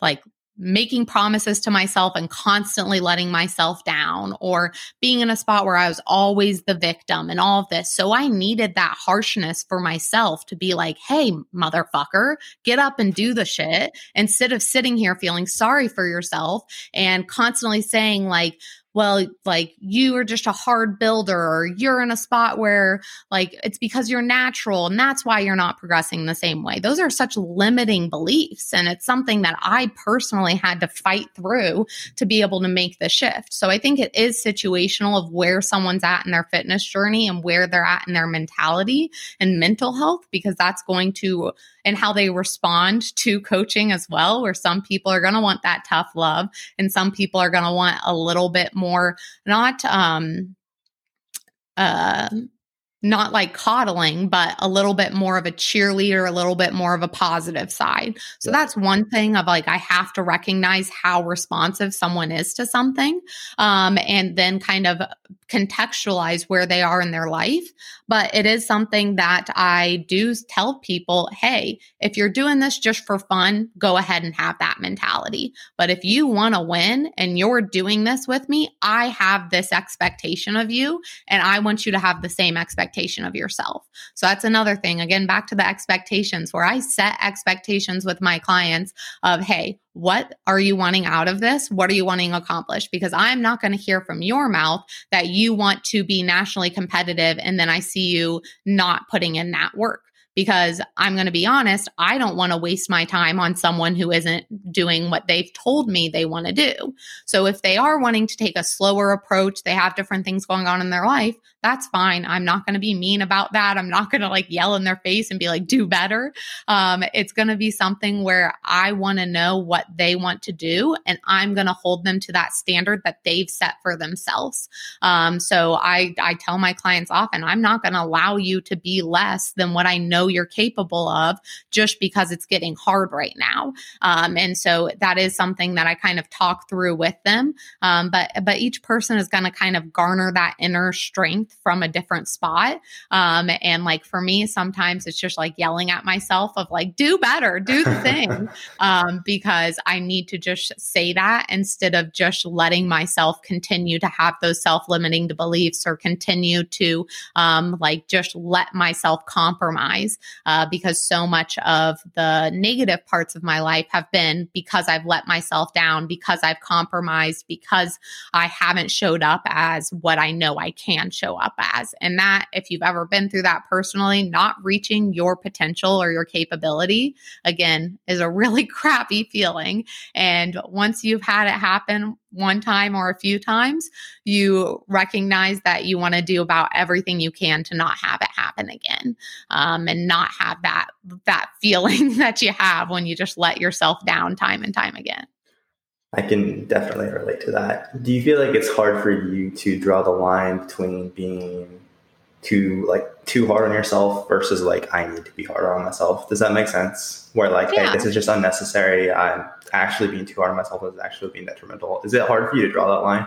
like making promises to myself and constantly letting myself down or being in a spot where I was always the victim and all of this. So I needed that harshness for myself to be like, Hey, motherfucker, get up and do the shit instead of sitting here feeling sorry for yourself and constantly saying like, well, like you are just a hard builder or you're in a spot where like it's because you're natural and that's why you're not progressing the same way. Those are such limiting beliefs. And it's something that I personally had to fight through to be able to make the shift. So I think it is situational of where someone's at in their fitness journey and where they're at in their mentality and mental health, because that's going to and how they respond to coaching as well, where some people are going to want that tough love and some people are going to want a little bit more, not, um, uh, not like coddling, but a little bit more of a cheerleader, a little bit more of a positive side. So yeah. that's one thing of like, I have to recognize how responsive someone is to something um, and then kind of contextualize where they are in their life. But it is something that I do tell people hey, if you're doing this just for fun, go ahead and have that mentality. But if you want to win and you're doing this with me, I have this expectation of you and I want you to have the same expectation of yourself. So that's another thing. Again, back to the expectations where I set expectations with my clients of, hey, what are you wanting out of this? What are you wanting accomplished? Because I'm not going to hear from your mouth that you want to be nationally competitive and then I see you not putting in that work because I'm going to be honest, I don't want to waste my time on someone who isn't doing what they've told me they want to do. So if they are wanting to take a slower approach, they have different things going on in their life, that's fine. I'm not going to be mean about that. I'm not going to like yell in their face and be like, do better. Um, it's going to be something where I want to know what they want to do and I'm going to hold them to that standard that they've set for themselves. Um, so I, I tell my clients often, I'm not going to allow you to be less than what I know you're capable of just because it's getting hard right now. Um, and so that is something that I kind of talk through with them. Um, but, but each person is going to kind of garner that inner strength from a different spot. Um, and like for me, sometimes it's just like yelling at myself of like, do better, do the thing. um, because I need to just say that instead of just letting myself continue to have those self limiting beliefs or continue to um, like just let myself compromise. Uh, because so much of the negative parts of my life have been because I've let myself down, because I've compromised, because I haven't showed up as what I know I can show up up as. And that, if you've ever been through that personally, not reaching your potential or your capability, again, is a really crappy feeling. And once you've had it happen one time or a few times, you recognize that you want to do about everything you can to not have it happen again um, and not have that that feeling that you have when you just let yourself down time and time again. I can definitely relate to that. Do you feel like it's hard for you to draw the line between being too like too hard on yourself versus like I need to be harder on myself? Does that make sense? Where like, yeah. hey, this is just unnecessary. I'm actually being too hard on myself is actually being detrimental. Is it hard for you to draw that line?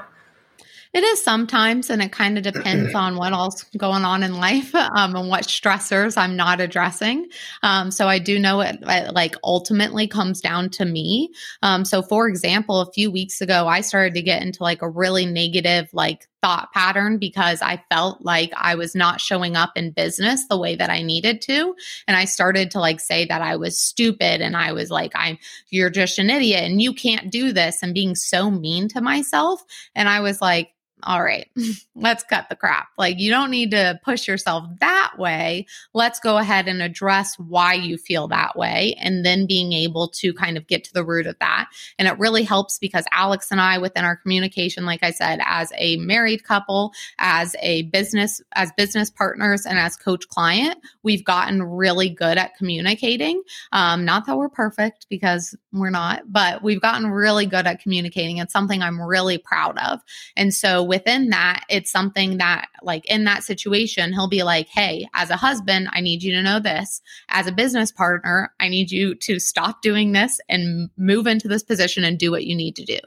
It is sometimes, and it kind of depends on what else going on in life um, and what stressors I'm not addressing. Um, so I do know it, it, like ultimately comes down to me. Um, so for example, a few weeks ago, I started to get into like a really negative like thought pattern because I felt like I was not showing up in business the way that I needed to. And I started to like say that I was stupid and I was like, I'm, you're just an idiot and you can't do this and being so mean to myself. And I was like, all right, let's cut the crap. Like, you don't need to push yourself that way. Let's go ahead and address why you feel that way. And then being able to kind of get to the root of that. And it really helps because Alex and I, within our communication, like I said, as a married couple, as a business, as business partners, and as coach client, we've gotten really good at communicating. Um, not that we're perfect because we're not, but we've gotten really good at communicating. It's something I'm really proud of. And so within that, it's something that, like in that situation, he'll be like, Hey, as a husband, I need you to know this. As a business partner, I need you to stop doing this and move into this position and do what you need to do.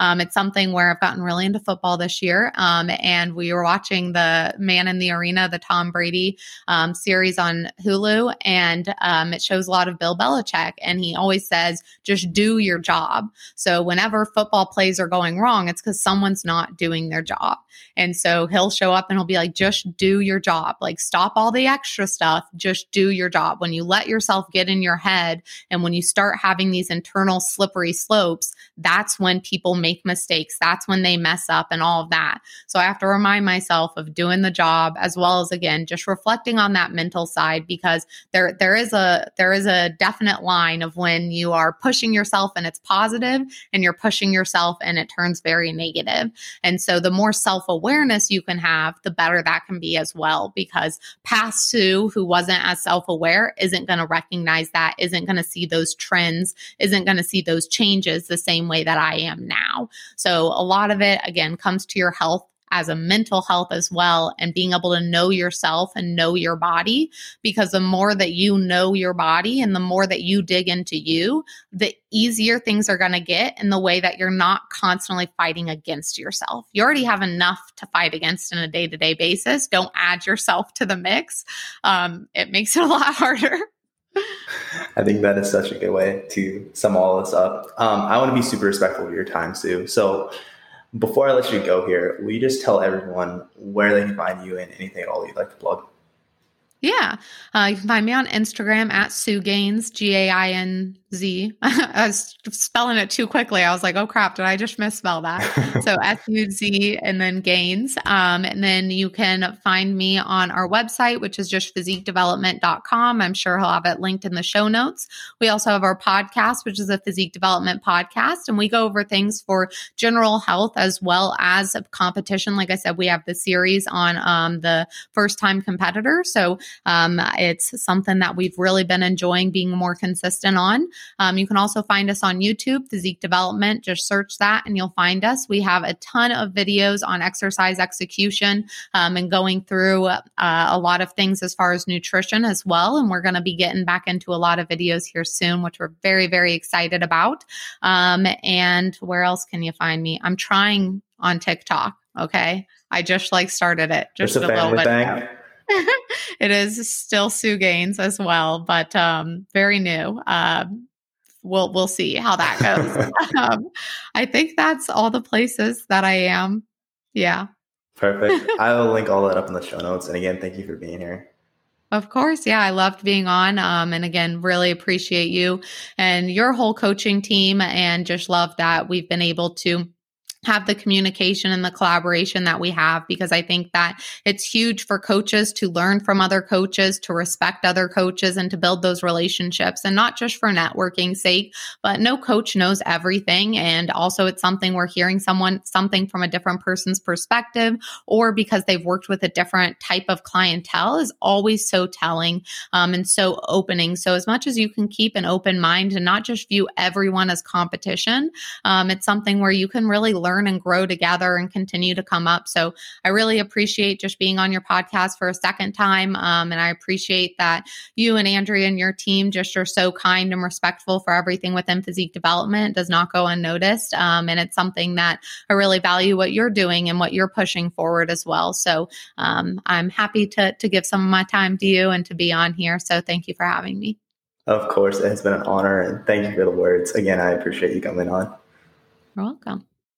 Um, it's something where I've gotten really into football this year. Um, and we were watching the Man in the Arena, the Tom Brady um, series on Hulu, and um, it shows a lot of Bill Belichick. And he always says, just do your job. So whenever football plays are going wrong, it's because someone's not doing their job. And so he'll show up and he'll be like, just do your job. Like, stop all the extra stuff. Just do your job. When you let yourself get in your head and when you start having these internal slippery slopes, that's when people make mistakes. That's when they mess up and all of that. So I have to remind myself of doing the job as well as again, just reflecting on that mental side because there, there is a, there is a definite line of when you are pushing yourself and it's positive and you're pushing yourself and it turns very negative. And so the more self awareness you can have, the better that can be as well. Because past Sue, who wasn't as self aware, isn't going to recognize that, isn't going to see those trends, isn't going to see those changes the same way that I am now. So a lot of it, again, comes to your health as a mental health as well and being able to know yourself and know your body because the more that you know your body and the more that you dig into you the easier things are going to get in the way that you're not constantly fighting against yourself you already have enough to fight against on a day-to-day basis don't add yourself to the mix um, it makes it a lot harder I think that is such a good way to sum all this up. Um, I want to be super respectful of your time, Sue. So, before I let you go here, will you just tell everyone where they can find you and anything at all you'd like to plug? Yeah. Uh, you can find me on Instagram at Sue Gainz, G A I N Z. I was spelling it too quickly. I was like, oh crap, did I just misspell that? so S U Z and then Gainz. Um, and then you can find me on our website, which is just physiquedevelopment.com. I'm sure he'll have it linked in the show notes. We also have our podcast, which is a physique development podcast, and we go over things for general health as well as competition. Like I said, we have the series on um, the first time competitor. So um, it's something that we've really been enjoying being more consistent on. Um, you can also find us on YouTube, Physique Development. Just search that and you'll find us. We have a ton of videos on exercise execution um, and going through uh, a lot of things as far as nutrition as well. And we're going to be getting back into a lot of videos here soon, which we're very, very excited about. Um, and where else can you find me? I'm trying on TikTok. Okay. I just like started it just a, a little bit. Ago. it is still Sue Gainz as well, but um, very new. Um, we'll we'll see how that goes. um, I think that's all the places that I am. Yeah. Perfect. I will link all that up in the show notes. And again, thank you for being here. Of course. Yeah. I loved being on. Um, and again, really appreciate you and your whole coaching team and just love that we've been able to have the communication and the collaboration that we have because I think that it's huge for coaches to learn from other coaches, to respect other coaches and to build those relationships and not just for networking sake, but no coach knows everything and also it's something we're hearing someone something from a different person's perspective or because they've worked with a different type of clientele is always so telling um, and so opening. So as much as you can keep an open mind and not just view everyone as competition, um, it's something where you can really learn learn and grow together and continue to come up. So I really appreciate just being on your podcast for a second time. Um, and I appreciate that you and Andrea and your team just are so kind and respectful for everything within physique development. It does not go unnoticed. Um, and it's something that I really value what you're doing and what you're pushing forward as well. So um, I'm happy to, to give some of my time to you and to be on here. So thank you for having me. Of course, it has been an honor and thank you for the words. Again, I appreciate you coming on. You're welcome.